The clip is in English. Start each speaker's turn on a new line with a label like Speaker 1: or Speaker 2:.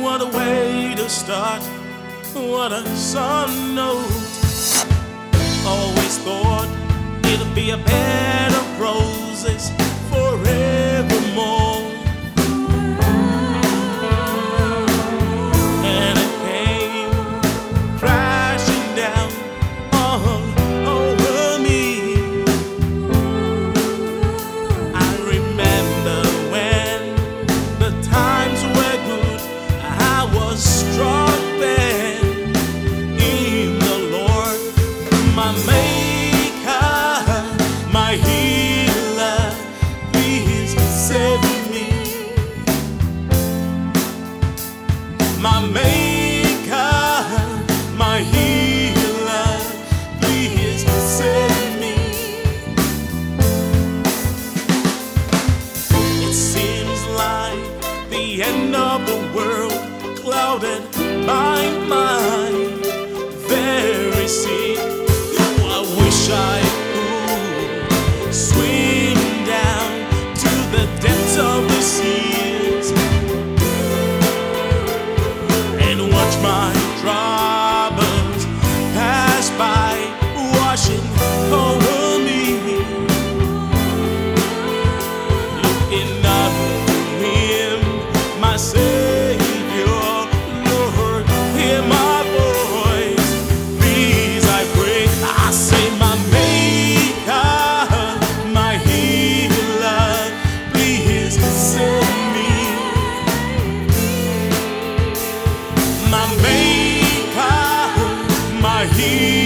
Speaker 1: What a way to start. What a sun note. Always thought it'd be a better road. end of the world clouded my mind. see.